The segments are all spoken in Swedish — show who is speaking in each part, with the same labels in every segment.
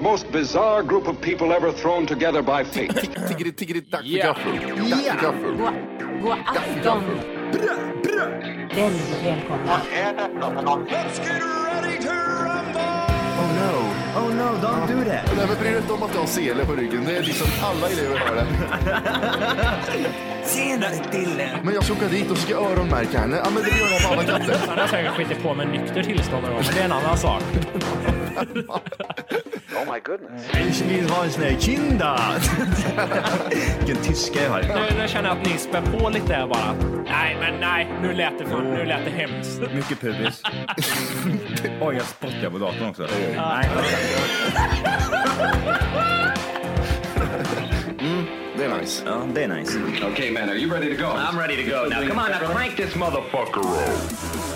Speaker 1: The most bizarre group of people ever thrown together by fate.
Speaker 2: Tiggeri, tiggeri, dack för gaffel. Dack för gaffel.
Speaker 3: God, afton. Väldigt välkomna.
Speaker 4: Oh no, oh no, don't do that.
Speaker 2: Nej, men bry dig inte om att du har sele på ryggen. Det är liksom alla elever har det.
Speaker 4: Senare Dille.
Speaker 2: Men jag ska åka dit och ska öronmärka henne. Ja, men det gör jag på alla katter.
Speaker 5: Han har säkert skitit på med nykter tillstånd någon gång, men det är en annan sak.
Speaker 4: Ich vill ha en sån här kinda. Vilken tyska jag har.
Speaker 5: Nu, nu känner jag att ni spär på lite här bara. Nej, men nej, nu lät det, för, nu lät det hemskt.
Speaker 4: Mycket pubis. Oj, jag spottar på datorn också. Nej.
Speaker 2: Det är nice.
Speaker 4: Det är nice.
Speaker 1: okay, man, are you ready to go?
Speaker 4: I'm ready to go now. Come on, now crank this motherfucker up.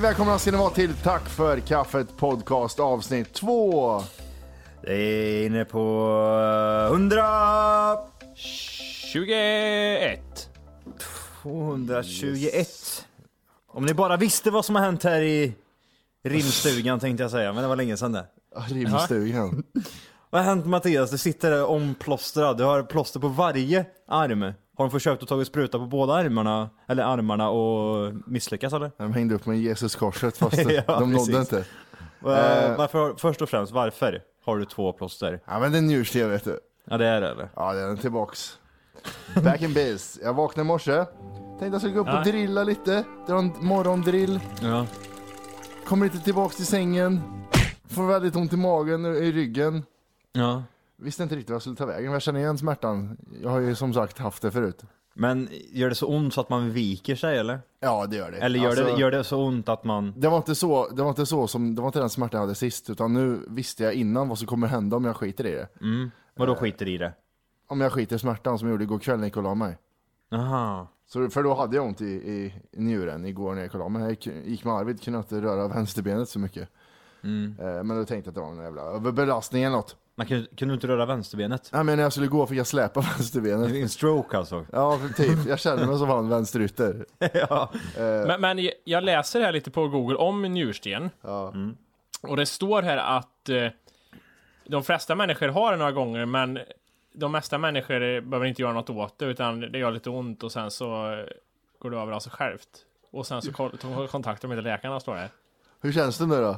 Speaker 2: Hjärtligt välkomna ska ni vara till Tack för kaffet podcast avsnitt två.
Speaker 4: Det är inne på eh, 100...
Speaker 5: 21.
Speaker 4: 221. Om ni bara visste vad som har hänt här i rimstugan tänkte jag säga, men det var länge sedan det.
Speaker 2: Rimstugan.
Speaker 4: Vad har hänt Mattias? Du sitter där omplåstrad, du har plåster på varje arm. Har de försökt att ta spruta på båda armarna, eller armarna och misslyckas eller?
Speaker 2: De hängde upp med Jesuskorset fast
Speaker 4: Ja,
Speaker 2: de nådde
Speaker 4: precis.
Speaker 2: inte.
Speaker 4: Va- Varför, först och främst, varför har du två plåster?
Speaker 2: Ja men det är njursten vet du.
Speaker 4: Ja det är det eller?
Speaker 2: Ja det är den tillbaks. Back in biz. Jag vaknade i morse. Tänkte jag skulle gå upp och
Speaker 5: Ja.
Speaker 2: drilla lite. Dra en morgondrill.
Speaker 4: Ja.
Speaker 2: Kommer lite tillbaks till sängen. Får väldigt ont i magen och i ryggen.
Speaker 4: Ja.
Speaker 2: Visste inte riktigt vad jag skulle ta vägen. Jag känner igen smärtan. Jag har ju som sagt haft det förut.
Speaker 4: Men gör det så ont så att man viker sig eller?
Speaker 2: Ja det gör det.
Speaker 4: Eller gör,
Speaker 2: Alltså,
Speaker 4: det, gör det så ont att man...
Speaker 2: Det var inte så, det var inte så som, det var inte den smärtan jag hade sist. Utan nu visste jag innan vad som kommer hända om jag skiter i det.
Speaker 4: Mm. Vadå skiter i det?
Speaker 2: Om jag skiter i smärtan som jag gjorde igår kväll när jag gick och la mig.
Speaker 4: Aha.
Speaker 2: Så, för då hade jag ont i, i, i njuren igår när jag gick och la mig. Jag gick, gick med Arvid, kunde inte röra vänsterbenet så mycket.
Speaker 4: Mm.
Speaker 2: Eh, men då tänkte jag att det var en jävla överbelastning eller något.
Speaker 4: Man kunde, kunde du inte röra vänsterbenet?
Speaker 2: Nej men när jag skulle gå fick jag släpa vänsterbenet.
Speaker 4: En stroke alltså?
Speaker 2: Ja för typ, jag känner mig som han vänsterytter.
Speaker 4: ja.
Speaker 5: Men, men jag läser här lite på Google om njursten.
Speaker 2: Ja.
Speaker 5: Och det står här att eh, de flesta människor har det några gånger, men de mesta människor eh, behöver inte göra något åt det, utan det gör lite ont och sen så eh, går det över av sig självt. Och sen så ko- tar kontakter med läkarna, står det.
Speaker 2: Hur känns det nu då?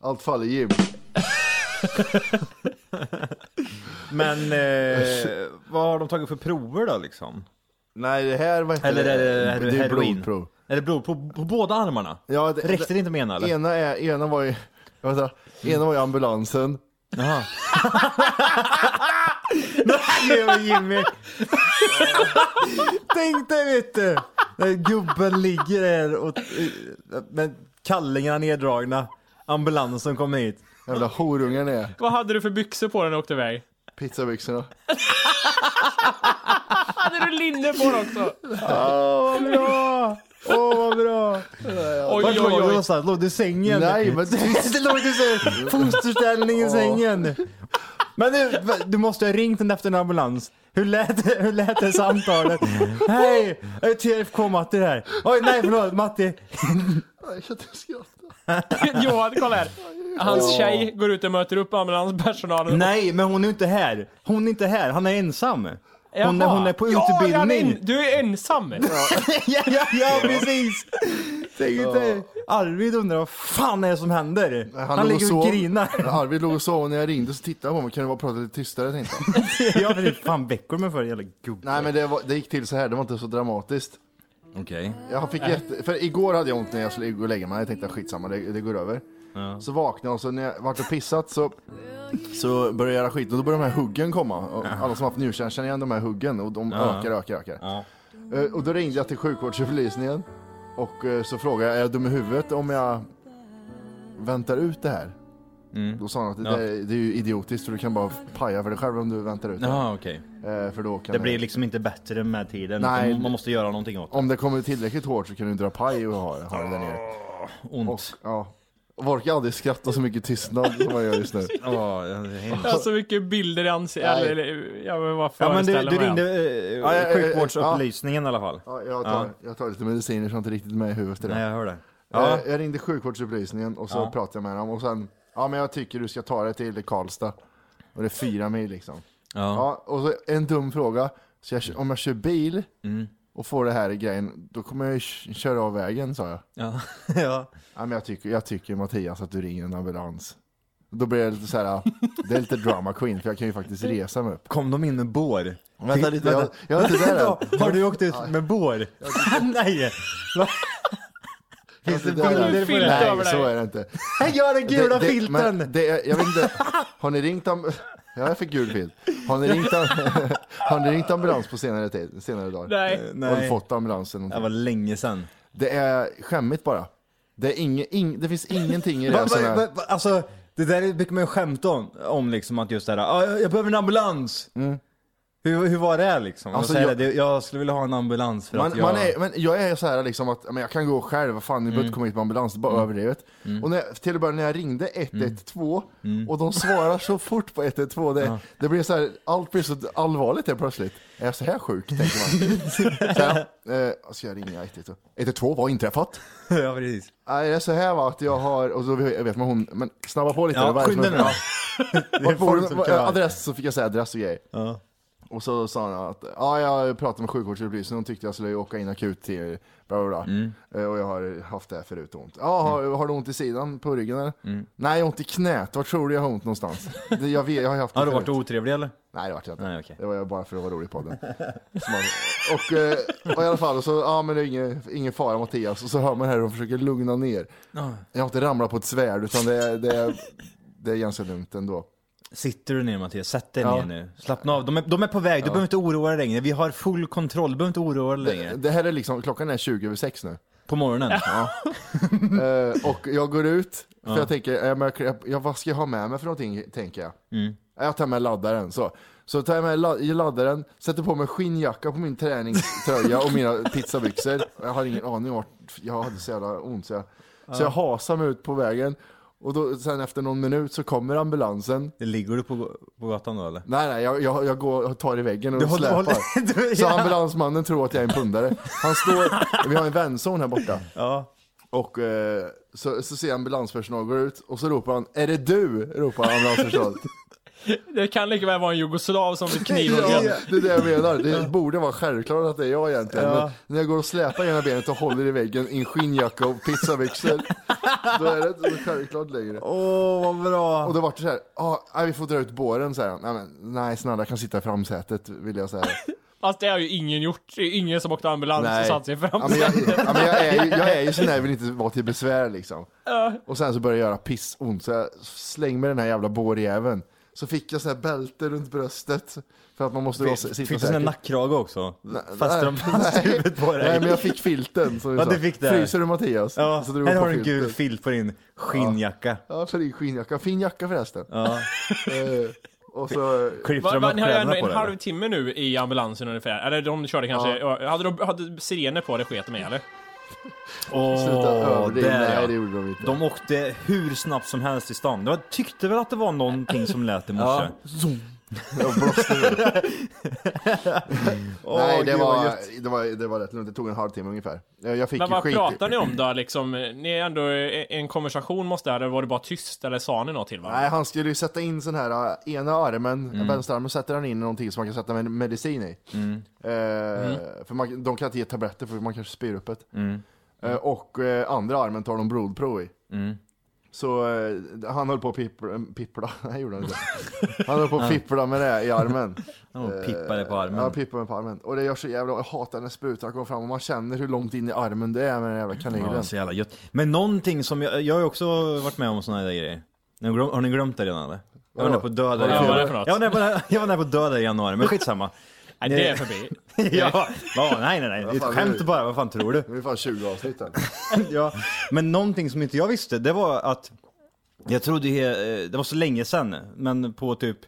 Speaker 2: Allt faller Jim.
Speaker 4: Men eh, vad har de tagit för prover då liksom?
Speaker 2: Nej det här var inte
Speaker 4: Eller är det, är det,
Speaker 2: det är
Speaker 4: heroin?
Speaker 2: blodprov.
Speaker 4: Är det blod på, på båda armarna?
Speaker 2: Ja, det,
Speaker 4: Räckte det inte med ena eller?
Speaker 2: Ena, är, ena var ju, jag vet inte, ena var ju ambulansen.
Speaker 4: Jaha. Nej, Jimmy. Tänk dig vet du, när gubben ligger där och med kallingarna neddragna. Ambulansen kommer hit.
Speaker 2: Jävla horungen är.
Speaker 5: Vad hade du för byxor på när du åkte iväg?
Speaker 2: Pizzabyxorna.
Speaker 5: Hade du linne på dig också?
Speaker 4: Åh vad bra! Åh vad bra!
Speaker 5: Oj,
Speaker 4: Vart
Speaker 5: oj,
Speaker 4: låg du
Speaker 5: oj.
Speaker 4: någonstans? Låg du i sängen?
Speaker 2: Nej, men-
Speaker 4: det låg du i fosterställning i sängen. Men du, du måste ha ringt den efter en ambulans. Hur lät, det- hur lät det samtalet? Hej, jag är TFK-Matti här. Oj, nej förlåt, Matti.
Speaker 2: Jag kan inte skratta.
Speaker 5: Johan, kolla här. Hans tjej går ut och möter upp ambulanspersonalen.
Speaker 4: Nej, men hon är inte här. Hon är inte här, han är ensam. Hon, är, hon är på
Speaker 5: Ja,
Speaker 4: utbildning.
Speaker 5: han är en, du är ensam!
Speaker 4: ja, ja, ja, precis. Tänk inte, Arvid undrar vad fan är det som händer? Han,
Speaker 2: låg
Speaker 4: ligger och grinar.
Speaker 2: Arvid låg och sov och när jag ringde så tittade han på mig. Kan du bara prata lite tystare tänkte han.
Speaker 4: Jag vet inte fan veckor med för jävla gubbe.
Speaker 2: Nej men det, var, det gick till så här. det var inte så dramatiskt.
Speaker 4: Okej.
Speaker 2: Jag fick jätte, för igår hade jag ont när jag skulle gå och lägga mig. Jag tänkte skitsamma, det, det går över. Så vaknade jag och så när jag vart och pissat så, så började jag göra skit och då började de här huggen komma. Och alla som haft njurkärl känner igen de här huggen och de ökar, ökar, ökar.
Speaker 4: Ja.
Speaker 2: Eh, Och då ringde jag till sjukvårdsupplysningen och eh, så frågade jag, är jag dum i huvudet om jag väntar ut det här? Då sa han att det,
Speaker 4: Ja.
Speaker 2: det, det är ju idiotiskt för du kan bara paja för dig själv om du väntar ut det.
Speaker 4: Jaha okej.
Speaker 2: Eh, För då kan
Speaker 4: Det blir liksom inte bättre med tiden.
Speaker 2: Nej.
Speaker 4: utan Man måste göra någonting åt det.
Speaker 2: Om det kommer tillräckligt hårt så kan du dra paj och ha, ha det där nere. Och,
Speaker 4: Ont.
Speaker 2: ja. Orkar aldrig skratta så mycket tystnad som man gör just nu.
Speaker 4: Ja.
Speaker 5: Jag har så mycket bilder i ansiktet.
Speaker 2: Nej.
Speaker 5: Eller, eller, jag vill bara
Speaker 4: Ja men du,
Speaker 5: föreställa
Speaker 4: du
Speaker 5: mig
Speaker 4: ringde eh,
Speaker 2: Ja, ja, ja,
Speaker 4: sjukvårdsupplysningen i alla fall.
Speaker 2: Ja, jag, tar,
Speaker 4: Ja.
Speaker 2: jag tar lite mediciner så jag är inte riktigt med i huvudet till det.
Speaker 4: Nej jag hör det. Ja.
Speaker 2: Eh, Jag ringde sjukvårdsupplysningen och så
Speaker 4: Ja.
Speaker 2: pratade jag med dem och sen, ja men jag tycker du ska ta det till Karlstad. Och det är fyra mil liksom.
Speaker 4: Ja.
Speaker 2: Ja, och så en dum fråga. Så jag, om jag kör bil
Speaker 4: Mm.
Speaker 2: Och får det här i grejen, då kommer jag köra av vägen sa jag.
Speaker 4: Ja. ja.
Speaker 2: Ja, men jag, tycker, jag tycker Mattias att du ringer en ambulans. Då blir det lite så här, det är lite drama queen för jag kan ju faktiskt resa mig upp.
Speaker 4: Kom de in med bår?
Speaker 2: Vänta lite, jag, jag är inte där.
Speaker 4: Har du åkt ut med bår? Nej! Finns det bilder på det?
Speaker 2: Nej, så är det inte.
Speaker 4: Jag den gula filten!
Speaker 2: jag vet inte, har ni ringt Ja, jag fick gul filt. Har ni ringt, har ni ringt ambulans på senare tid, senare dagar?
Speaker 5: Nej.
Speaker 2: Har du
Speaker 4: Nej,
Speaker 2: fått ambulansen?
Speaker 4: det var länge sedan.
Speaker 2: Det är skämmigt bara. Det, är ing, ing, det finns ingenting i det som
Speaker 4: va,
Speaker 2: är...
Speaker 4: va, va, alltså, det där brukar man ju skämta om, om liksom att just det här, ah, jag jag behöver en ambulans. Hur, hur var det liksom?
Speaker 2: Mm. Alltså,
Speaker 4: jag,
Speaker 2: jag-
Speaker 4: jag skulle vilja ha en ambulans för
Speaker 2: Man,
Speaker 4: att jag...
Speaker 2: man är, men jag är så här liksom att men jag kan gå själv, vad fan, ni behöver inte komma hit med ambulans, det är bara överdrivet. Och när, till och med när jag ringde 112 och de svarar så fort på 112, det, det blir så här, allt blir så allvarligt helt plötsligt. Är jag så här sjuk, tänker man. så här, eh, ska jag ringa 112? 112, vad har inträffat?
Speaker 4: ja, precis.
Speaker 2: Nej, det är så här va, att jag har, och så vet man hon, men snabba på lite.
Speaker 4: Ja, skynda nu.
Speaker 2: Ja. Adress, så fick jag säga adress och grejer.
Speaker 4: Ja.
Speaker 2: Och så sa han att ja, jag pratade med sjukvårdsupplysningen och tyckte jag skulle åka in akut till bla bla bla.
Speaker 4: Mm.
Speaker 2: Eh, Och jag har haft det här förut ont. Ja, har, har du ont i sidan på ryggen eller?
Speaker 4: Mm.
Speaker 2: Nej, jag har ont i knät. Var tror du jag har ont någonstans? Det, jag, vet, jag har haft det
Speaker 4: Har du varit otrevlig eller?
Speaker 2: Nej, det vart jag inte.
Speaker 4: Nej, okej.
Speaker 2: Det var jag bara för att vara rolig på den. och, eh, och i alla fall, så, ja men det är ingen, ingen fara Mattias. Och så hör man här hur de försöker lugna ner. Jag har inte ramlat på ett svärd utan det är, det är, det är ganska lugnt ändå.
Speaker 4: Sitter du ner Mattias, sätt dig
Speaker 2: Ja.
Speaker 4: ner nu. Slappna av, de är, de är på väg, du behöver inte oroa dig längre. Vi har full kontroll, du behöver inte oroa dig längre.
Speaker 2: Det här är liksom, klockan är 20 över 6 nu.
Speaker 4: På morgonen.
Speaker 2: Eh, och jag går ut, för jag tänker, jag, jag, vad ska jag ha med mig för någonting, tänker jag.
Speaker 4: Mm.
Speaker 2: Jag tar med laddaren, så. Så tar jag med laddaren, sätter på mig skinnjacka på min träningströja och mina pizzabyxor. Jag har ingen aning om vart, jag hade så jävla ont så jag, så jag hasar mig ut på vägen. Och då, sen efter någon minut så kommer ambulansen.
Speaker 4: Ligger du på, på gatan då eller?
Speaker 2: Nej nej, jag, jag, jag går och tar i väggen och
Speaker 4: Du håller-
Speaker 2: släpar.
Speaker 4: håller- du-
Speaker 2: Så
Speaker 4: ja.
Speaker 2: ambulansmannen tror att jag är en pundare. Han står, vi har en vänzon här borta.
Speaker 4: Ja.
Speaker 2: Och eh, så, så ser ambulanspersonal gå ut och så ropar han Är det du? ropar ambulanspersonal.
Speaker 5: Det kan lika väl vara en jugoslav som blir knivhuggen.
Speaker 2: ja, det är det jag menar. Det borde vara självklart att det är jag egentligen.
Speaker 4: Ja.
Speaker 2: Men när jag går och släpar ena benet och håller i väggen i en skinnjacka och pizzabyxor. då är det inte så självklart längre.
Speaker 4: Åh, vad bra!
Speaker 2: Och då vart det så här, ah, nej, vi får dra ut båren säger han. Nej, men, nej snälla kan sitta i framsätet vill jag säga.
Speaker 5: Fast det har ju ingen gjort. Ingen som åkte ambulans och satt sig fram.
Speaker 2: Ja, men jag, ja, men jag, är, ju- jag är ju sån där, jag vill inte vara till besvär liksom. Och sen så börjar jag göra pissont, så jag slänger med den här jävla bårjäveln. Så fick jag sån här bälte runt bröstet. För att man måste då sitta
Speaker 4: Fick du sån här nackkrage också? Fäster de fast
Speaker 2: nej,
Speaker 4: huvudet på dig?
Speaker 2: nej men jag fick filten. Så
Speaker 4: Ja, du fick det.
Speaker 2: Fryser du Mattias?
Speaker 4: Ja,
Speaker 2: så drog
Speaker 4: här har du en gul filt på din skinnjacka.
Speaker 2: Ja, för din skinnjacka. Fin jacka förresten.
Speaker 4: Ja.
Speaker 2: Eh, och så...
Speaker 4: Klippte
Speaker 5: Va,
Speaker 4: de upp
Speaker 5: ni har ju ändå en halvtimme nu i ambulansen ungefär. Eller de körde kanske... ja, Hade de hade sirener på det sket de med eller?
Speaker 4: Åh,
Speaker 2: överdriva.
Speaker 4: där
Speaker 2: Nej,
Speaker 4: ja.
Speaker 2: det gjorde de inte.
Speaker 4: De åkte hur snabbt som helst i stan. Jag tyckte väl att det var någonting som lät i morse.
Speaker 2: Jag blåste.
Speaker 4: Åh,
Speaker 2: Nej, det
Speaker 4: gud, vad
Speaker 2: var, det, var, det var rätt lugnt. Det tog en halvtimme ungefär. Jag fick
Speaker 5: Men vad
Speaker 2: skit.
Speaker 5: pratar ni om då liksom? Ni är ändå en konversation måste det, eller var det bara tyst? Eller sa ni något till varandra?
Speaker 2: Nej, han skulle ju sätta in sån här, äh, ena armen,
Speaker 4: Mm.
Speaker 2: vänsterarmen sätter han in någonting som man kan sätta med medicin i.
Speaker 4: Mm.
Speaker 2: Eh, För man, de kan inte ge tabletter för man kanske spyr upp det.
Speaker 4: Mm.
Speaker 2: Eh, och eh, andra armen tar de blodprov i.
Speaker 4: Mm.
Speaker 2: Så eh, han höll på att pippla, pippla, nej gjorde han inte. Han höll på att pippla med det i armen.
Speaker 4: Ja, pippade på armen.
Speaker 2: Ja, pippa med på armen. Och det gör så jävla, jag hatar när sprutan kommer fram och man känner hur långt in i armen det är med den jävla kanylen.
Speaker 4: Ja, så jävla gött. Men någonting som, jag, jag har ju också varit med om såna här grejer. Har ni glömt det redan eller? Jag var nära på att dö där i januari. Jag var nära på- Jag var nära på att dö där i januari, men skitsamma.
Speaker 5: Nej, det är förbi.
Speaker 4: ja, ja, nej nej nej, det är ett skämt bara, vad fan tror du?
Speaker 2: Det är fan 20 avsnitt här.
Speaker 4: ja, men någonting som inte jag visste, det var att jag trodde eh, det var så länge sedan, men på typ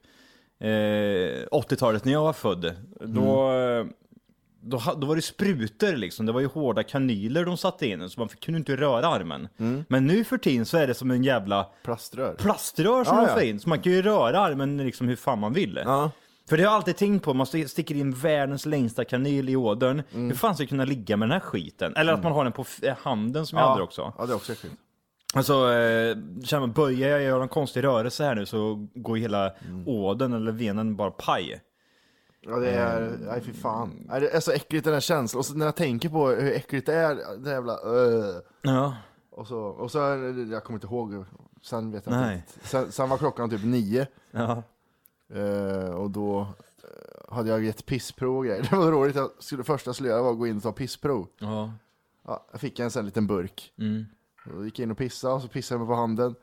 Speaker 4: eh, 80-talet när jag var född, då, eh, då, då var det sprutor liksom, det var ju hårda kanyler de satte in, så man fick- kunde inte röra armen. Men nu för tiden så är det som en jävla
Speaker 2: Plaströr.
Speaker 4: plaströr som
Speaker 2: Ja,
Speaker 4: de
Speaker 2: ja.
Speaker 4: får in, så man kan ju röra armen liksom hur fan man vill.
Speaker 2: Ja.
Speaker 4: För det har jag alltid tänkt på, man st- sticker in världens längsta kanyl i ådern,
Speaker 2: Mm.
Speaker 4: hur fan ska jag kunna ligga med den här skiten? Eller att man har den på eh, handen som jag hade också.
Speaker 2: Ja, det är också äckligt.
Speaker 4: Alltså, eh, man, böjer jag gör en konstig rörelse här nu så går hela
Speaker 2: Mm.
Speaker 4: ådern eller venen bara paj.
Speaker 2: Ja, det är, nej fy fan. Det är så äckligt den här känslan. Och så när jag tänker på hur äckligt det är, det jävla uh.
Speaker 4: Ja.
Speaker 2: Och så, och så, jag kommer inte ihåg, sen vet jag
Speaker 4: Nej.
Speaker 2: inte. Sen, sen var klockan typ nio.
Speaker 4: Ja.
Speaker 2: Eh, och då eh, hade jag gett pissprov och grejer. Det var roligt, jag skulle, första skulle göra var att gå in och ta pissprov.
Speaker 4: Ja.
Speaker 2: Ja, jag fick en sån liten burk.
Speaker 4: Mm.
Speaker 2: Då gick jag in och pissade och så pissade jag mig på handen.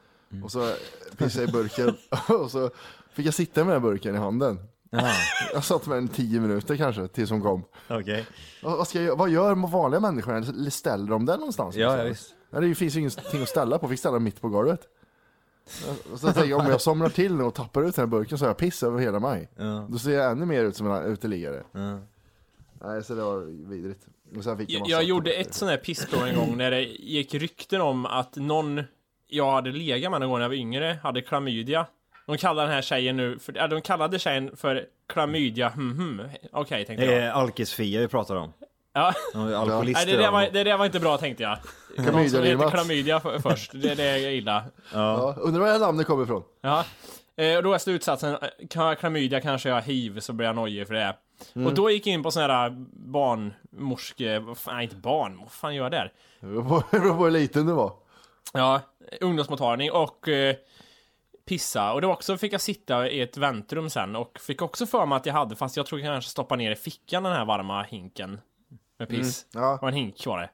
Speaker 2: Och så pissade jag i burken. och så fick jag sitta med den burken i handen.
Speaker 4: Ja.
Speaker 2: Jag satt med den i tio minuter kanske, tills hon kom.
Speaker 4: Okej.
Speaker 2: Vad, vad, ska jag, vad gör vanliga människorna? Eller ställer de den någonstans?
Speaker 4: Ja, ja, visst.
Speaker 2: Nej, det finns ju ingenting att ställa på, fick ställa den mitt på golvet. Och så tänker jag, om jag somnar till och tappar ut den här burken så har jag piss över hela mig.
Speaker 4: Ja.
Speaker 2: Då ser jag ännu mer ut som en uteliggare.
Speaker 4: Ja.
Speaker 2: Nej, så det var vidrigt. Och sen fick jag,
Speaker 5: Jag, gjorde ett sånt här pissprov en gång när det gick rykten om att någon jag hade legat med någon gång när jag var yngre hade klamydia. De kallar den här tjejen nu, för, äh, de kallade tjejen för klamydia, hmm, hmm. Okej, tänkte
Speaker 4: Det
Speaker 5: jag.
Speaker 4: är alkisfia vi pratar om.
Speaker 5: Ja.
Speaker 4: Är
Speaker 5: Nej,
Speaker 4: Alkoholister.
Speaker 5: det, där var, det där var inte bra tänkte jag. Någon som heter klamydia för, först, det, det är illa.
Speaker 2: Ja, undrar var det här namnet kommer ifrån?
Speaker 5: Ja. Eh, och då är slutsatsen, eh, kan jag klamydia kanske jag har hiv, så blir jag nojig för det. Och då gick jag in på sån här barnmorske, vad fan, nej, inte barn, vad fan gör jag där?
Speaker 2: Det beror på- det beror på hur liten du var.
Speaker 5: Ja, ungdomsmottagning och eh, pissa. Och var också fick jag sitta i ett väntrum sen och fick också för mig att jag hade, fast jag tror jag kanske stoppa ner i fickan den här varma hinken med piss.
Speaker 2: Mm, ja.
Speaker 5: Var en hink var det.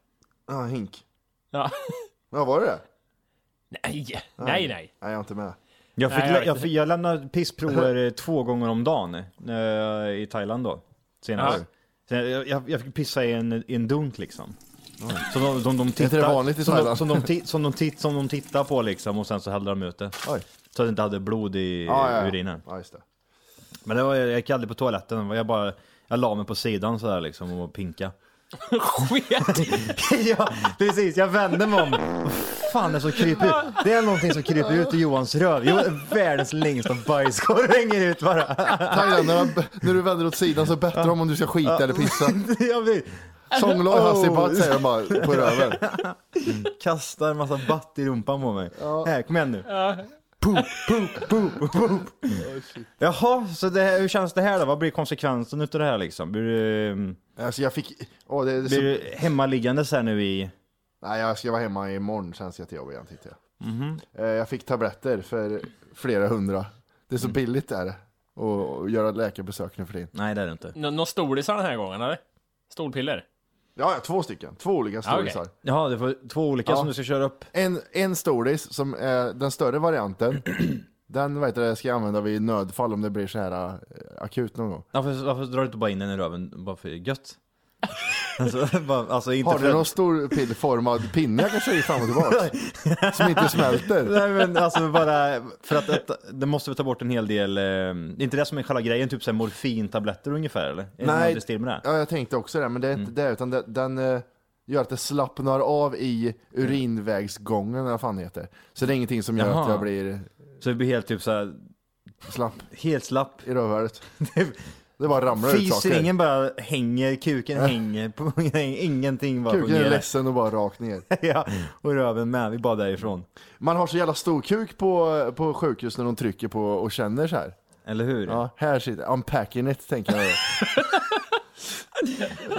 Speaker 2: Ja, hink.
Speaker 5: Ja.
Speaker 2: Ja, var det det?
Speaker 5: Nej, nej, nej.
Speaker 2: Nej, jag är inte med.
Speaker 4: Jag, fick,
Speaker 5: Nej, jag
Speaker 4: jag, fick, jag lämnade pissprover eh, två gånger om dagen eh, i Thailand då. Senast.
Speaker 5: Ja.
Speaker 4: Sen, jag, jag, fick pissa i en, i en dunk liksom. Så de, de, de
Speaker 2: inte det
Speaker 4: tittar,
Speaker 2: vanligt i
Speaker 4: som, de,
Speaker 2: Thailand?
Speaker 4: som, de, ti- som, de titt, som de tittar på liksom och sen så hällde de ut det.
Speaker 2: Oj.
Speaker 4: Så att det inte hade blod i
Speaker 2: ja, ja.
Speaker 4: urinen.
Speaker 2: Ja, just det.
Speaker 4: Men det var, jag gick aldrig på toaletten, jag bara jag la mig på sidan sådär liksom och pinka.
Speaker 5: Sket
Speaker 4: ja, precis. Jag vände mig om. Vad fan är det som kryper ut? Det är någonting som kryper ut ur Johans röv. Jo, världens längsta bajskorv hänger ut bara.
Speaker 2: Thailändarna, när du vänder åt sidan så bettar de om du ska skita eller pissa.
Speaker 4: Jag
Speaker 2: Sånglång Hasse
Speaker 4: Oh.
Speaker 2: Batt säger de bara på röven.
Speaker 4: kasta en massa batt i rumpan på mig. Här, kom igen nu.
Speaker 5: Ja.
Speaker 4: Poop, poop, poop, poop. Jaha, så det, hur känns det här då? Vad blir konsekvensen utav det här liksom? Blir du, mm,
Speaker 2: Alltså jag fick, åh, det, det är
Speaker 4: blir
Speaker 2: så,
Speaker 4: du hemmaliggandes här nu i...
Speaker 2: nej jag ska vara hemma imorgon, känns jättejobbigt igen tänkte jag.
Speaker 4: Mhm.
Speaker 2: Eh, Jag fick tabletter för flera hundra. Det är så billigt där att att göra läkarbesök nu för tiden.
Speaker 4: Nej, det är det inte.
Speaker 5: Nå- Någon stolisar den här gången eller? Stolpiller?
Speaker 2: Ja, ja, två stycken. Två olika
Speaker 5: Ja, okej.
Speaker 2: storisar.
Speaker 4: Jaha, det får två olika
Speaker 2: Ja.
Speaker 4: som du ska köra upp.
Speaker 2: En, en storis som är den större varianten. den heter det, ska jag använda vid nödfall om det blir så här äh, akut någon gång.
Speaker 4: Varför, varför drar du inte bara in den i röven bara för gött? alltså, bara, alltså inte
Speaker 2: Har
Speaker 4: för
Speaker 2: du någon stor pillformad pinne jag kan köra fram och tillbaka? som inte smälter?
Speaker 4: Nej men alltså bara för att det, det måste vi ta bort en hel del, eh, det inte det som är själva grejen, typ såhär morfintabletter ungefär eller? Är det
Speaker 2: Nej.
Speaker 4: stil med det?
Speaker 2: Ja, jag tänkte också det, men det är inte det, utan det, den eh, gör att det slappnar av i urinvägsgången, eller vad fan det heter. Så det är ingenting som gör att
Speaker 4: Jaha.
Speaker 2: jag blir
Speaker 4: Så det blir helt typ såhär,
Speaker 2: slapp
Speaker 4: helt slapp.
Speaker 2: i rövhålet. Det bara ramlar ut saker.
Speaker 4: Fisringen bara hänger, kuken hänger, på, ingenting bara
Speaker 2: Kuken är
Speaker 4: fungerar.
Speaker 2: ledsen och bara rakt ner.
Speaker 4: ja, och röven med, vi bara därifrån.
Speaker 2: Man har så jävla stor kuk på, på sjukhus när de trycker på och känner så här.
Speaker 4: Eller hur?
Speaker 2: Ja, här sitter, unpacking it tänker jag.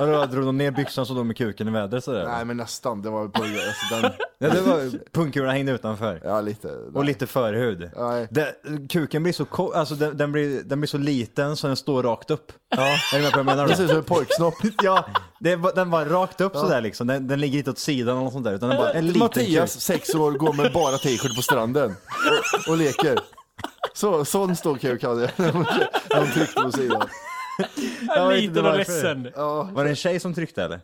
Speaker 4: Och då drog de ner byxan så de med kuken i vädret sådär.
Speaker 2: Nej men nästan, det var på alltså, den,
Speaker 4: Ja, det var pungkulorna hängde utanför.
Speaker 2: ja lite.
Speaker 4: Och lite förhud.
Speaker 2: Nej.
Speaker 4: Det, kuken blir så alltså den, den, blir, den blir så liten så den står rakt upp. Ja, är du med på vad jag menar
Speaker 2: Det ser
Speaker 4: då?
Speaker 2: ut som en pojksnopp.
Speaker 4: Ja, det, den var rakt upp sådär liksom. Den, den ligger inte åt sidan eller något sånt där. Utan den bara, en liten
Speaker 2: Mattias,
Speaker 4: kuk.
Speaker 2: sex år, går med bara t-shirt på stranden och, och leker. Så, sån stor kuk hade jag när de tryckte på sidan.
Speaker 4: Jag vet inte
Speaker 5: Liten och
Speaker 4: varför.
Speaker 5: ledsen.
Speaker 2: Ja.
Speaker 4: Var det en tjej som tryckte eller?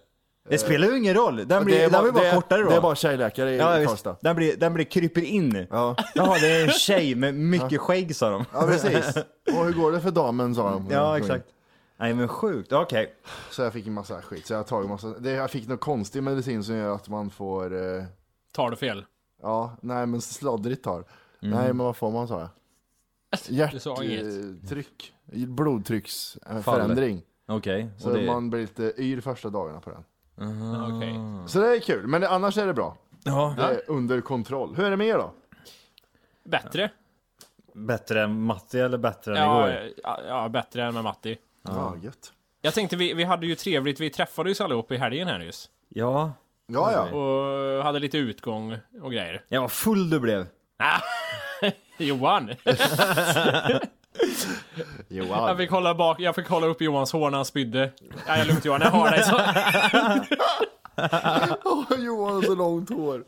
Speaker 4: Det spelar ju ingen roll. Den blir,
Speaker 2: Det är
Speaker 4: den blir bara
Speaker 2: det
Speaker 4: kortare då.
Speaker 2: Det är bara tjejläkare i
Speaker 4: ja, visst.
Speaker 2: Karlstad.
Speaker 4: Den blir, den blir kryper in.
Speaker 2: Ja.
Speaker 4: Jaha, det är en tjej med mycket skägg sa de.
Speaker 2: ja, precis. Och hur går det för damen sa de.
Speaker 4: Ja, exakt. Nej men sjukt, okej.
Speaker 2: Så jag fick en massa skit. Så jag har tagit massa, det, jag fick någon konstig medicin som gör att man får, eh,
Speaker 5: Tar du fel?
Speaker 2: ja, nej men sladdrigt tar.
Speaker 4: Mm.
Speaker 2: Nej men vad får man sa jag? Hjärttryck, blodtrycksförändring.
Speaker 4: Okej.
Speaker 2: Så
Speaker 4: och det-
Speaker 2: man blir lite yr första dagarna på den.
Speaker 5: Okej.
Speaker 2: Så det är kul, men annars är det bra.
Speaker 4: Ja,
Speaker 2: Det är under kontroll. Hur är det med er då?
Speaker 5: Bättre?
Speaker 4: bättre än Matti eller bättre än
Speaker 5: Ja,
Speaker 4: igår?
Speaker 5: ja, ja, bättre än med Matti.
Speaker 2: Ja, gött.
Speaker 5: Jag tänkte, vi, vi hade ju trevligt, vi träffades ju allihop i helgen här nyss.
Speaker 4: Ja.
Speaker 2: Ja, ja.
Speaker 5: Och hade lite utgång och grejer.
Speaker 4: Ja, vad full du blev.
Speaker 5: Johan! Jag
Speaker 2: Johan.
Speaker 5: fick hålla bak, jag fick hålla upp Johans hår när han spydde. Ja, jag lugnt Johan, jag har dig så.
Speaker 2: Johan har så långt hår.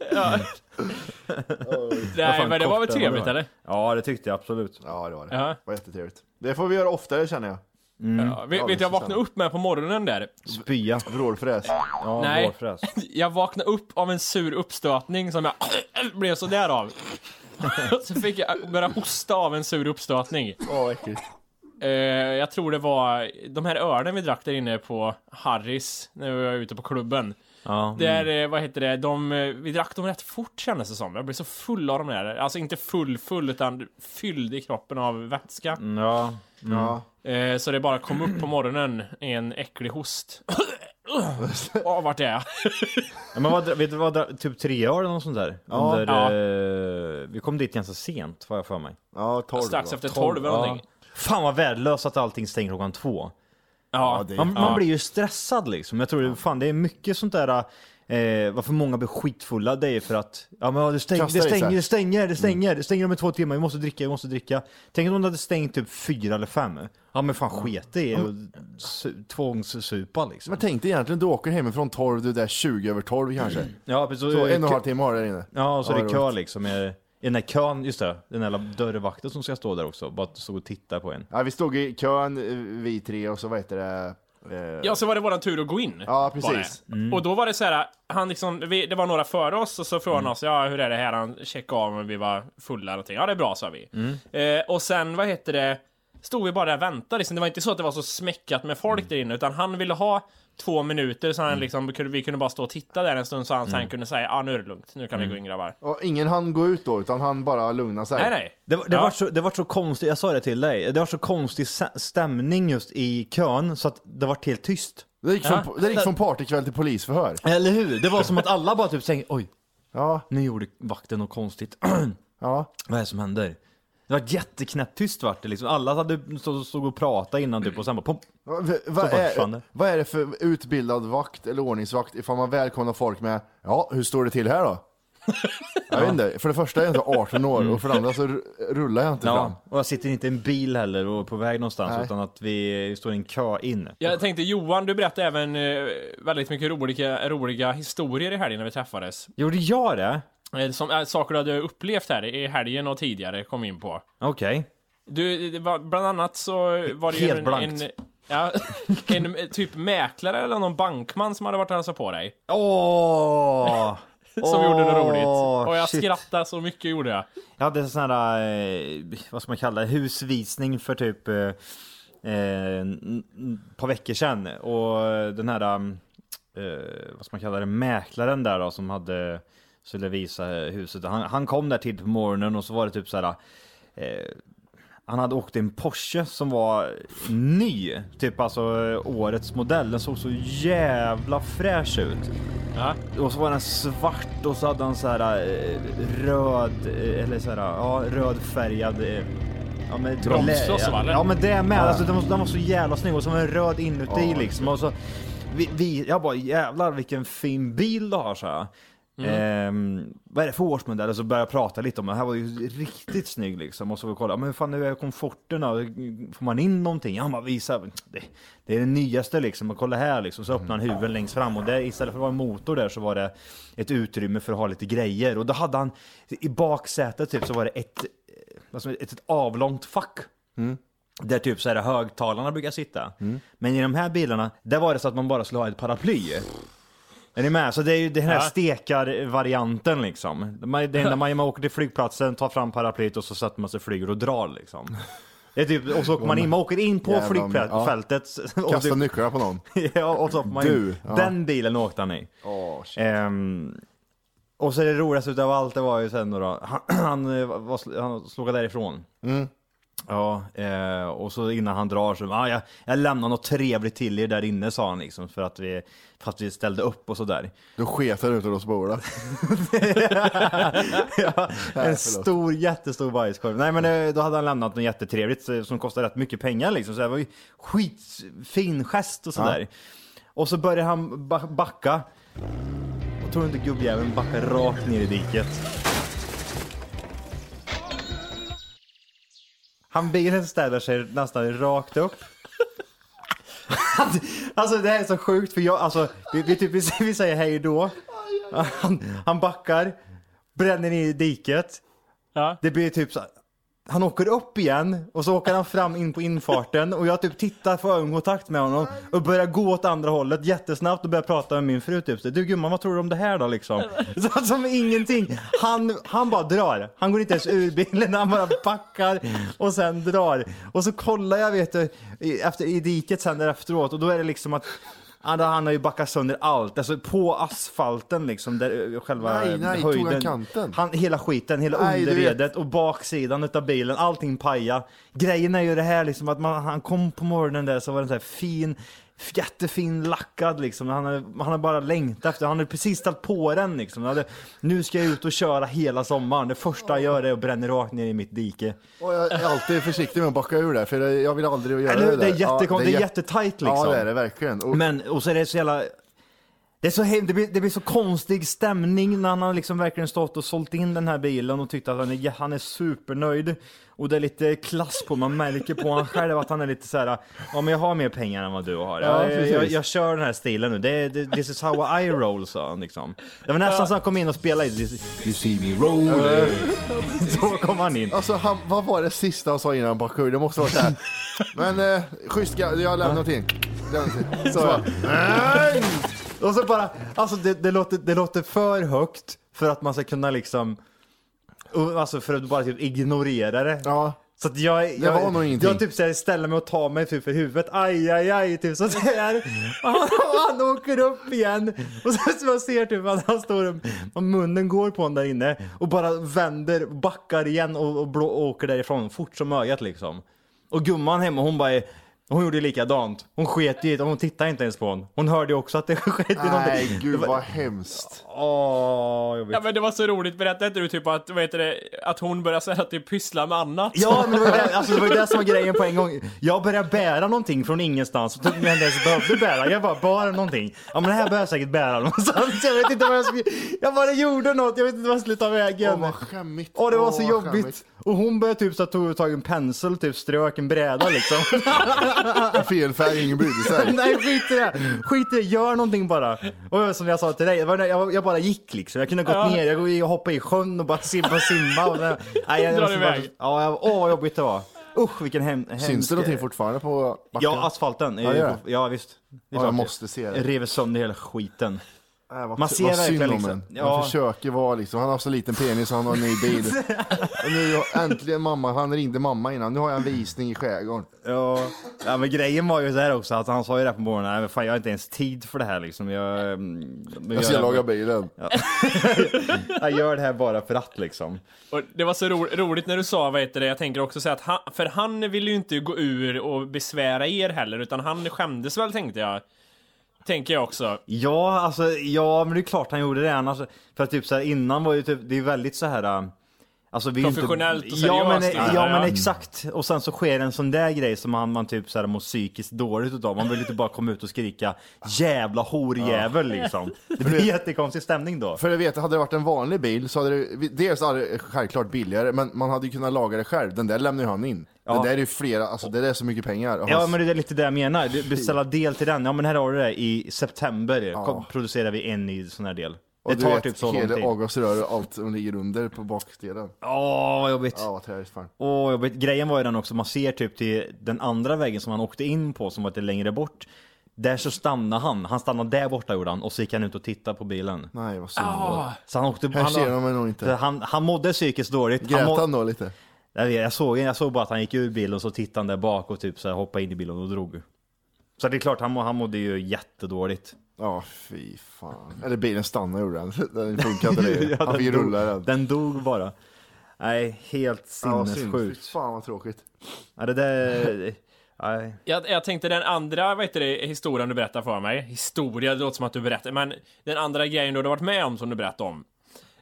Speaker 5: Nej, men det var väl trevligt
Speaker 4: var.
Speaker 5: eller?
Speaker 4: Ja, det tyckte jag absolut.
Speaker 2: Ja, det var det.
Speaker 5: Ja.
Speaker 2: Det var jättetrevligt. Det får vi göra oftare känner jag.
Speaker 5: Ja, vet, vet du, jag vaknade upp med på morgonen där.
Speaker 4: Spya.
Speaker 2: Vrålfräs.
Speaker 4: Ja,
Speaker 5: Nej.
Speaker 4: vårfräs.
Speaker 5: Jag vaknade upp av en sur uppstötning som jag blev sådär av. Så fick jag börja hosta av en sur uppstötning.
Speaker 2: Åh, äckligt.
Speaker 5: Eh, jag tror det var de här ölen vi drack där inne på Harris när vi var ute på klubben.
Speaker 4: Ja.
Speaker 5: Där, eh, vad heter det, de, eh, vi drack dem rätt fort kändes det som. Jag blev så full av de där. Alltså inte full full utan fylld i kroppen av vätska.
Speaker 4: Mm, Ja.
Speaker 2: Ja.
Speaker 5: Eh, så det bara kom upp på morgonen i en äcklig host. Åh, vart är jag?
Speaker 4: ja men vad, vet du vad, typ tre år eller något sånt där?
Speaker 2: Ja.
Speaker 4: Under,
Speaker 5: Ja.
Speaker 4: eh, vi kom dit ganska sent, var jag för mig.
Speaker 2: Ja, tolv.
Speaker 5: Strax
Speaker 2: va?
Speaker 5: efter tolv eller någonting.
Speaker 4: Fan vad värdelöst att allting stänger klockan två.
Speaker 5: Ja,
Speaker 2: det-
Speaker 4: Man,
Speaker 5: Ja.
Speaker 4: man blir ju stressad liksom. Jag tror fan det är mycket sånt där Eh, varför många blir skitfulla det är för att ja, men, det, stäng, det
Speaker 2: i sig.
Speaker 4: stänger, det stänger, det stänger, det stänger om två timmar, vi måste dricka, vi måste dricka. Tänk om de hade stängt typ fyra eller fem. Ja men fan sket det i och su- tvångssupa liksom.
Speaker 2: Men tänk dig egentligen, du åker hemifrån 12, du är där 20 över 12 kanske.
Speaker 4: Ja, precis,
Speaker 2: Så en och en halv timme har du där inne.
Speaker 4: Ja, och så
Speaker 2: Ja,
Speaker 4: är det kö liksom. I i den här kön, just det, den jävla dörrvakten som ska stå där också. Bara stå och titta på en.
Speaker 2: Ja, vi stod i kön, eh, vi tre, och så vad heter det? Eh,
Speaker 5: Ja, så var det våran tur att gå in.
Speaker 2: Ja, precis.
Speaker 5: det. Och då var det så här, han liksom, vi, det var några före oss och så frågade
Speaker 2: Mm.
Speaker 5: oss, ja hur är det här? Han checkade av om vi var fulla eller någonting. Ja, det är bra, sa vi.
Speaker 2: Mm.
Speaker 5: Eh, och sen, vad heter det, stod vi bara där och väntade. Liksom. Det var inte så att det var så smäckat med folk
Speaker 2: Mm.
Speaker 5: där inne, utan han ville ha två minuter så han liksom, kunde- vi kunde bara stå och titta där en stund så han
Speaker 2: Mm.
Speaker 5: sen kunde säga, ja nu är det lugnt, nu kan vi gå in grabbar.
Speaker 2: Och ingen hann gå ut då, utan han bara lugnade sig.
Speaker 5: Nej, nej.
Speaker 4: Det, var- det,
Speaker 5: Ja.
Speaker 4: var så, det var så konstigt, jag sa det till dig, det var så konstig stä- stämning just i kön så att det var helt tyst.
Speaker 2: Det gick, från, det gick från partykväll till polisförhör.
Speaker 4: Eller hur? Det var som att alla bara typ tänkte, oj,
Speaker 2: Ja,
Speaker 4: nu gjorde vakten något konstigt.
Speaker 2: ja.
Speaker 4: Vad är det som händer? Det var jätteknäpptyst vart det liksom. Alla hade stod och pratat innan typ och sen bara.
Speaker 2: Va- va- Vad
Speaker 4: bara
Speaker 2: är, vad är det för utbildad vakt eller ordningsvakt ifall man välkomnar folk med Ja, hur står det till här då? Jag vet inte, för det första är jag inte 18 år och för det andra så rullar jag inte fram.
Speaker 4: Ja, och jag sitter inte i en bil heller och på väg någonstans
Speaker 2: Nej.
Speaker 4: utan att vi står i en kö in.
Speaker 5: Jag tänkte Johan, du berättade även eh, väldigt mycket roliga, roliga historier i helgen när vi träffades.
Speaker 4: Gjorde jag det?
Speaker 5: Eh, Som, äh, saker du hade upplevt här i helgen och tidigare kom in på.
Speaker 4: Okej.
Speaker 5: Du, det var, bland annat så var det ju
Speaker 4: Helt
Speaker 5: en,
Speaker 4: blankt.
Speaker 5: en, ja, en eh, typ mäklare eller någon bankman som hade varit och hälsat på dig.
Speaker 4: Åh!
Speaker 5: Som gjorde något roligt. Och jag
Speaker 4: shit.
Speaker 5: skrattade så mycket gjorde jag.
Speaker 4: Jag hade en sån här, eh, vad ska man kalla det, husvisning för typ eh, eh, på veckor sedan. Och den här, eh, vad ska man kalla det, mäklaren där då som hade, skulle visa huset. Han, han kom där tid på morgonen och så var det typ så här, eh, han hade åkt en Porsche som var ny, typ alltså årets modell. Den såg så jävla fräsch ut.
Speaker 5: Ja.
Speaker 4: Och så var den svart och så hade han så här eh, röd, eh, eller så här, ja, rödfärgad eh, Ja men,
Speaker 5: va, eller?
Speaker 4: Ja men det med, alltså, den, var, den var så jävla snygg och så var den röd inuti liksom. Och så, vi, vi, jag bara jävlar vilken fin bil du har så här. Ehm, vad är det för årsmodell? Och så började jag prata lite om det. Det här var ju riktigt snygg liksom. Och så vi kolla, men hur fan är komforten då? Får man in någonting? Han bara visa. Det, det är det nyaste liksom. Och kolla här liksom. Så öppnade han huven längst fram och där, istället för att vara en motor där så var det ett utrymme för att ha lite grejer. Och då hade han i baksätet typ så var det ett, eh, alltså ett, ett avlångt fack. Där typ så här högtalarna brukar sitta. Men i de här bilarna, där var det så att man bara skulle ha ett paraply. Är ni med? Så det är ju den här
Speaker 5: Ja.
Speaker 4: stekar-varianten liksom. Man- Det när man, man åker till flygplatsen, tar fram paraplyet och så sätter man sig och flyger och drar liksom. Det är typ, och så åker man in, man åker in på
Speaker 2: Jävlar,
Speaker 4: flygfältet. Och,
Speaker 2: Kasta
Speaker 4: typ,
Speaker 2: nycklarna på någon.
Speaker 4: ja, och så åker man in.
Speaker 2: Du, ja.
Speaker 4: Den bilen åkte han i.
Speaker 2: Shit.
Speaker 4: Ehm, och så det roligaste utav allt det var ju sen då, han, han, eh, var, han slog därifrån.
Speaker 2: Mm.
Speaker 4: Ja, eh, och så innan han drar så, ah, jag, jag lämnar något trevligt till er där inne sa han liksom, för att vi, fast vi ställde upp och sådär.
Speaker 2: Då sketar du ut och spolar.
Speaker 4: ja, en stor, jättestor bajskorv. Nej men eh, då hade han lämnat något jättetrevligt som kostade rätt mycket pengar liksom, så det var ju skitfin gest och sådär. Och så började han ba- backa. Och tror du inte gubbjäveln backar rakt ner i diket? Han bilen ställer sig nästan rakt upp. alltså det här är så sjukt för jag, alltså vi, vi, typ, vi, säger hej då. Han, han backar, bränner ner i diket.
Speaker 5: Ja.
Speaker 4: Det blir typ så han åker upp igen och så åker han fram in på infarten och jag typ tittar för ögonkontakt med honom och börjar gå åt andra hållet jättesnabbt och börjar prata med min fru typ så, Du gumman vad tror du om det här då liksom? Så, som ingenting. Han, han bara drar. Han går inte ens ur bilen, han bara backar och sen drar. Och så kollar jag vet du efter, i diket sen där efteråt och då är det liksom att han, han har ju backat sönder allt, alltså på asfalten liksom, där eh, själva
Speaker 2: Nej, nej, tog han
Speaker 4: höjden.
Speaker 2: kanten?
Speaker 4: Han, hela skiten, hela
Speaker 2: Nej,
Speaker 4: underredet och baksidan utav bilen, allting paja. Grejen är ju det här liksom att man, han kom på morgonen där så var den så här fin, jättefin lackad liksom. Han har, han har bara längtat efter, han har precis ställt på den liksom. Hade, nu ska jag ut och köra hela sommaren. Det första jag gör är att bränna rakt ner i mitt dike.
Speaker 2: Och jag är alltid försiktig med att backa ur där, för det- jag vill aldrig göra
Speaker 4: Eller hur?
Speaker 2: det
Speaker 4: Det är
Speaker 2: där.
Speaker 4: jättekonstigt, det är
Speaker 2: jät-
Speaker 4: jättetajt liksom.
Speaker 2: Ja, det är det verkligen. Och,
Speaker 4: Men, och så är det så jävla... Det, är så hem, det, blir, det blir så konstig stämning när han har liksom verkligen stått och sålt in den här bilen och tyckt att han är, han är supernöjd. Och det är lite klass på, man märker på honom själv att han är lite så här. ja men jag har mer pengar än vad du har.
Speaker 2: Ja,
Speaker 4: Jag, jag, jag, jag kör den här stilen nu, det, det, this is how I roll sa han liksom. Det var nästan så han kom in och spelade i You see me roll. Så kom han in.
Speaker 2: Alltså, han, vad var det sista han sa innan han backade? Det måste vara så här. Men eh, schysst, jag. Lämnar till. Så, nej!
Speaker 4: Och så bara, alltså det, det, låter, det låter för högt för att man ska kunna liksom, och alltså för att bara typ ignorera det.
Speaker 2: Ja.
Speaker 4: Så att jag, jag,
Speaker 2: var nog ingenting.
Speaker 4: jag typ så här, ställer mig och tar mig typ för huvudet, aj aj aj, typ så där. Och han, och han åker upp igen. Och så, så man ser typ att han står och, och munnen går på honom där inne och bara vänder, backar igen och, och blå, åker därifrån fort som ögat liksom. Och gumman hemma hon bara hon gjorde likadant. Hon sket i det, hon tittade inte ens på honom. Hon hörde också att det sket i någonting.
Speaker 2: Nej, gud
Speaker 4: Det var-
Speaker 2: vad hemskt.
Speaker 4: Åh, jobbigt.
Speaker 5: Ja men det var så roligt, berättade inte du typ att, vad heter det, att hon började säga att du pysslar med annat?
Speaker 4: Ja, men det var, det, alltså, det var det som var grejen på en gång. Jag började bära någonting från ingenstans och tog mig ens behövde bära. Jag bara bar någonting. Ja, men det här behöver jag säkert bära någonstans. Jag vet inte vad jag skulle... Jag bara gjorde något, jag vet inte vad jag skulle ta vägen.
Speaker 2: Åh, vad skämmigt.
Speaker 4: Åh, det var
Speaker 2: Åh,
Speaker 4: så
Speaker 2: vad
Speaker 4: jobbigt.
Speaker 2: skämmigt.
Speaker 4: Och hon började typ så att tog tag i en pensel, typ strök en bräda liksom.
Speaker 2: Fel färg, ingen brydde sig.
Speaker 4: Nej skit i det, skit i det, gör någonting bara. Och som jag sa till dig, jag, jag bara gick liksom. Jag kunde ha gått
Speaker 5: Ja.
Speaker 4: ner, jag hoppade i sjön och bara simma, simma. Och, nej, jag,
Speaker 5: Drar
Speaker 4: måste
Speaker 5: iväg.
Speaker 4: Bara, ja, jag, åh vad jobbigt det var. Usch vilken hem, hemsk...
Speaker 2: Syns det någonting fortfarande på backen?
Speaker 4: Ja, asfalten.
Speaker 2: Ja, det.
Speaker 4: ja visst. Det är
Speaker 2: Ja, jag måste se det.
Speaker 4: Jag rev sönder hela skiten.
Speaker 2: Äh, vad,
Speaker 4: Man ser
Speaker 2: vad synd
Speaker 4: verkligen
Speaker 2: om
Speaker 4: liksom-
Speaker 2: en.
Speaker 4: ja.
Speaker 2: Han försöker vara liksom, han har så liten penis han har en ny bil. och nu äntligen mamma, han ringde mamma innan, nu har jag en visning i skärgården.
Speaker 4: Ja. ja, men grejen var ju så här också att han sa ju det på morgonen, nej men fan jag har inte ens tid för det här liksom. Jag, mm,
Speaker 2: Jag ska laga bilen.
Speaker 4: jag gör det här bara för att liksom.
Speaker 5: Och det var så ro roligt när du sa, vad heter det, jag tänker också säga att han, för han ville ju inte gå ur och besvära er heller, utan han skämdes väl tänkte jag. Tänker jag också.
Speaker 4: Ja, alltså ja, men det är klart han gjorde det annars. För att typ så här, innan var ju typ, det är väldigt så här. Um, Alltså, vi ju inte-
Speaker 5: Professionellt och
Speaker 4: ja, men,
Speaker 5: seriöst,
Speaker 4: ja,
Speaker 5: ja.
Speaker 4: men exakt. Och sen så sker en sån där grej som man, man typ så här mår psykiskt dåligt utav. Man vill inte bara komma ut och skrika jävla horjävel liksom. Det blir jättekonstig stämning då.
Speaker 2: För jag vet, hade det varit en vanlig bil så hade det, dels hade det självklart billigare, men man hade ju kunnat laga det själv. Den där lämnar ju han in. Den där är ju flera, alltså det där är så mycket pengar.
Speaker 4: Ja men det är lite det jag menar. Du- Beställa del till den. Ja men här har du det. I september kom, producerar vi en ny sån här del.
Speaker 2: Och
Speaker 4: Det tar
Speaker 2: vet,
Speaker 4: typ så lång
Speaker 2: hela
Speaker 4: tid.
Speaker 2: avgasrör och allt som ligger under på bakdelen.
Speaker 4: Åh vad jobbigt.
Speaker 2: Ja, vad fan.
Speaker 4: Åh, vet, grejen var ju den också, man ser typ till den andra vägen som han åkte in på som var lite längre bort. Där så stannade han, han stannade där borta gjorde han och så gick han ut och tittade på bilen.
Speaker 2: Nej, vad synd.
Speaker 5: Ah,
Speaker 4: Så han åkte
Speaker 2: Här
Speaker 4: han,
Speaker 2: ser de mig nog inte.
Speaker 4: han, han mådde psykiskt dåligt.
Speaker 2: Grät
Speaker 4: må-
Speaker 2: han då lite?
Speaker 4: jag, vet, jag, såg, jag såg bara att han gick ur bilen och så tittade han där bak och typ så här hoppade in i bilen och drog. Så det är klart, han, må, han mådde ju jättedåligt.
Speaker 2: Ja, fy fan. Eller bilen stannade gjorde den. Den funkade inte längre. Han fick rulla den.
Speaker 4: den dog bara. Nej, helt
Speaker 2: Ja, synd.
Speaker 4: Sinnessjukt.
Speaker 2: fan vad tråkigt.
Speaker 4: Ja, det där... Nej.
Speaker 5: Jag, jag tänkte den andra, vad heter det, historien du berättar för mig. Historia, det låter som att du berättar, men den andra grejen du har varit med om som du berättade om.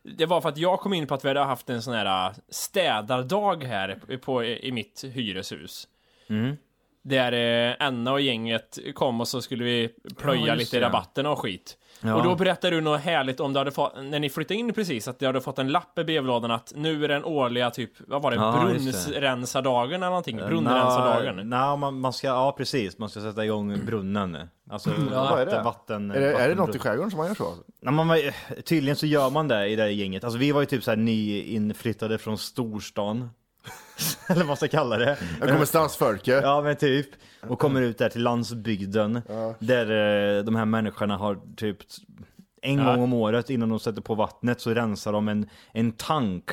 Speaker 5: Det var för att jag kom in på att vi hade haft en sån här äh, städardag här på, i mitt hyreshus.
Speaker 4: Mm.
Speaker 5: Där eh, Anna och gänget kom och så skulle vi plöja
Speaker 4: Ja,
Speaker 5: lite
Speaker 4: det.
Speaker 5: rabatterna och skit.
Speaker 4: Ja.
Speaker 5: Och då berättade du något härligt om du hade fått, när ni flyttade in precis, att du hade fått en lapp i brevlådan att nu är den årliga typ, vad var det,
Speaker 4: Ja,
Speaker 5: brunnsrensardagen eller någonting? Brunnrensardagen.
Speaker 4: Nej, man, man ska, ja precis, man ska sätta igång brunnen. Alltså
Speaker 2: Vad är det?
Speaker 4: vatten, vatten,
Speaker 2: Är det, är det något i skärgården som man gör så?
Speaker 4: Nej, man, tydligen så gör man det i det här gänget. Alltså vi var ju typ såhär nyinflyttade från storstan. Eller vad man ska kalla det.
Speaker 2: Jag kommer stadsfolket.
Speaker 4: Ja men typ. Och kommer ut där till landsbygden. Där eh, de här människorna har typ en
Speaker 5: Ja.
Speaker 4: gång om året innan de sätter på vattnet så rensar de en, en tank.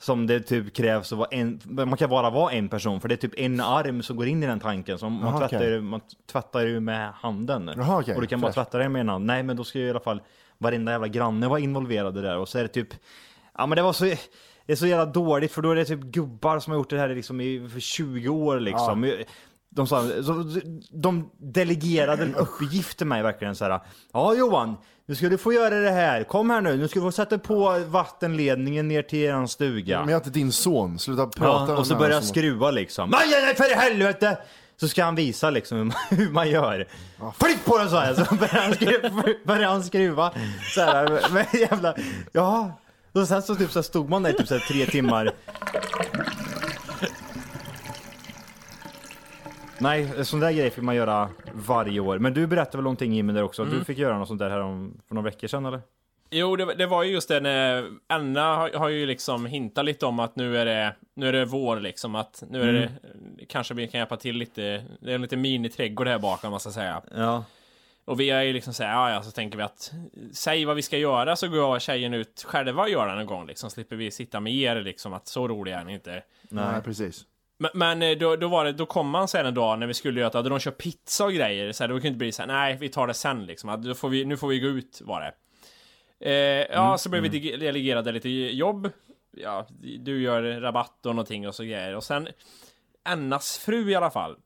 Speaker 4: Som det typ krävs att vara en, man kan bara vara en person för det är typ en arm som går in i den tanken. Så man,
Speaker 2: Jaha,
Speaker 4: tvättar,
Speaker 2: okej.
Speaker 4: ju- man tvättar ju med handen.
Speaker 2: Jaha, okej.
Speaker 4: Och du kan bara
Speaker 2: Fräscht.
Speaker 4: tvätta det med en hand. Nej men då ska ju i alla fall varenda jävla granne vara involverade där och så är det typ Ja men det var så Det är så jävla dåligt för då är det typ gubbar som har gjort det här liksom i för 20 år liksom. De, sa, så, de delegerade en uppgift till mig verkligen så här. Ja Johan, nu ska du få göra det här. Kom här nu, nu ska du få sätta på vattenledningen ner till eran stuga.
Speaker 2: Men jag är inte din son, sluta prata
Speaker 4: Ja, och så
Speaker 2: här
Speaker 4: börjar jag skruva liksom. Nej, nej, för helvete! Så ska han visa liksom hur man, hur man gör. Flytt på den sa jag, så börjar han skruva. Börjar han skruva så här, med jävla, ja. Och sen så typ så stod man där i typ så här tre timmar. Nej, sån där grej fick man göra varje år. Men du berättade väl någonting Jimmy där också? att Du fick göra något sånt där här om, för några veckor sedan eller?
Speaker 5: Jo, det, det var ju just det när Anna har, har ju liksom hintat lite om att nu är det, nu är det vår liksom, att nu är det, kanske vi kan hjälpa till lite, det är en liten miniträdgård här bakom, man ska säga.
Speaker 4: Ja.
Speaker 5: Och vi är ju liksom såhär, ja ja, så tänker vi att säg vad vi ska göra så går jag och tjejen ut själva och gör det någon gång liksom, slipper vi sitta med er liksom, att så roliga är ni inte.
Speaker 2: Nej, precis.
Speaker 5: Men, men eh, då, då var det, då kom man sen en dag när vi skulle göra, hade de kört pizza och grejer, så här, då kunde det inte bli så här, nej vi tar det sen liksom, att då får vi, nu får vi gå ut var det. Eh, ja, så blev vi dege- delegerade lite jobb. Ja, du gör rabatt och någonting och så grejer. Och sen Annas fru i alla fall.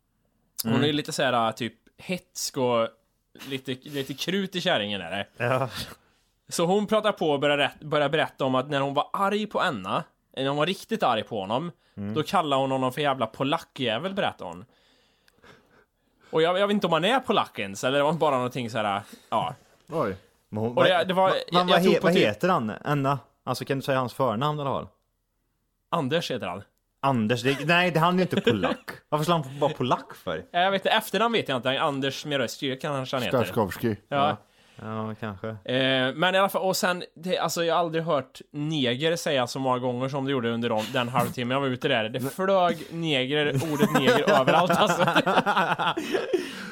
Speaker 5: Hon är lite så här typ hetsk och lite, lite krut i kärringen är det.
Speaker 4: Ja.
Speaker 5: Så hon pratar på och börjar, börjar berätta om att när hon var arg på Anna, när hon var riktigt arg på honom, då kallade hon honom för jävla polackjävel, berättar hon. Och jag, jag vet inte om han är polack ens, eller om bara någonting så här, ja.
Speaker 2: Oj.
Speaker 4: Men hon,
Speaker 5: Och det, det var,
Speaker 4: Va-
Speaker 5: jag,
Speaker 4: vad,
Speaker 5: jag
Speaker 4: he,
Speaker 5: på
Speaker 4: vad
Speaker 5: typ,
Speaker 4: heter han? Anna? Alltså kan du säga hans förnamn eller vad?
Speaker 5: Anders heter han.
Speaker 4: Anders, det, nej det han är ju inte polack. Varför skulle han vara polack för?
Speaker 5: Jag vet inte, efternamn vet jag inte, Anders med röststyr kanske han heter.
Speaker 2: Skarskovski.
Speaker 5: Ja.
Speaker 4: Ja, kanske.
Speaker 5: Eh, men i alla fall, och sen, det, alltså jag har aldrig hört neger säga så många gånger som det gjorde under de, den halvtimmen jag var ute där. Det flög neger, ordet neger överallt alltså.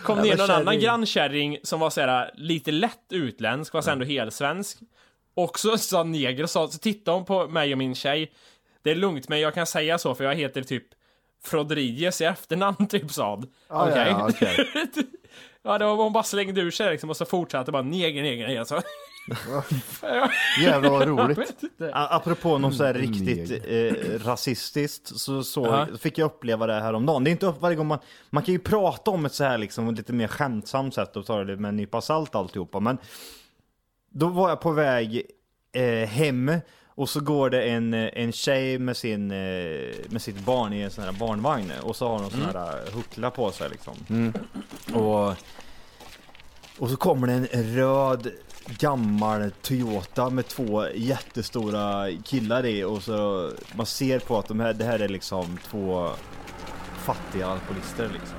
Speaker 5: Kom ner någon annan
Speaker 4: kärring.
Speaker 5: grannkärring som var såhär lite lätt utländsk, fast ändå helsvensk. Och så sa neger och sa, så tittade hon på mig och min tjej. Det är lugnt, men jag kan säga så för jag heter typ Frodriguez i efternamn, typ sa hon.
Speaker 2: Ah,
Speaker 5: Okej.
Speaker 2: ja, okej.
Speaker 5: Ja, det var hon bara slängde ur sig liksom och så fortsatte bara neger, neger, neger. Så.
Speaker 2: Jävlar vad roligt.
Speaker 4: Apropå något så här
Speaker 2: Mm,
Speaker 4: riktigt eh, rasistiskt så, så
Speaker 5: Ja.
Speaker 4: fick jag uppleva det här om dagen. Det är inte upp varje gång man, man kan ju prata om ett så här liksom lite mer skämtsamt sätt och ta det med en nypa salt alltihopa. Men då var jag på väg eh, hem Och så går det en, eh, en tjej med, sin, eh, med sitt barn i en sån här barnvagn. Och så har hon sån här eh, huckla på sig liksom. Och, och så kommer det en röd gammal Toyota med två jättestora killar i. Och så man ser på att de här, det här är liksom två fattiga alkoholister liksom.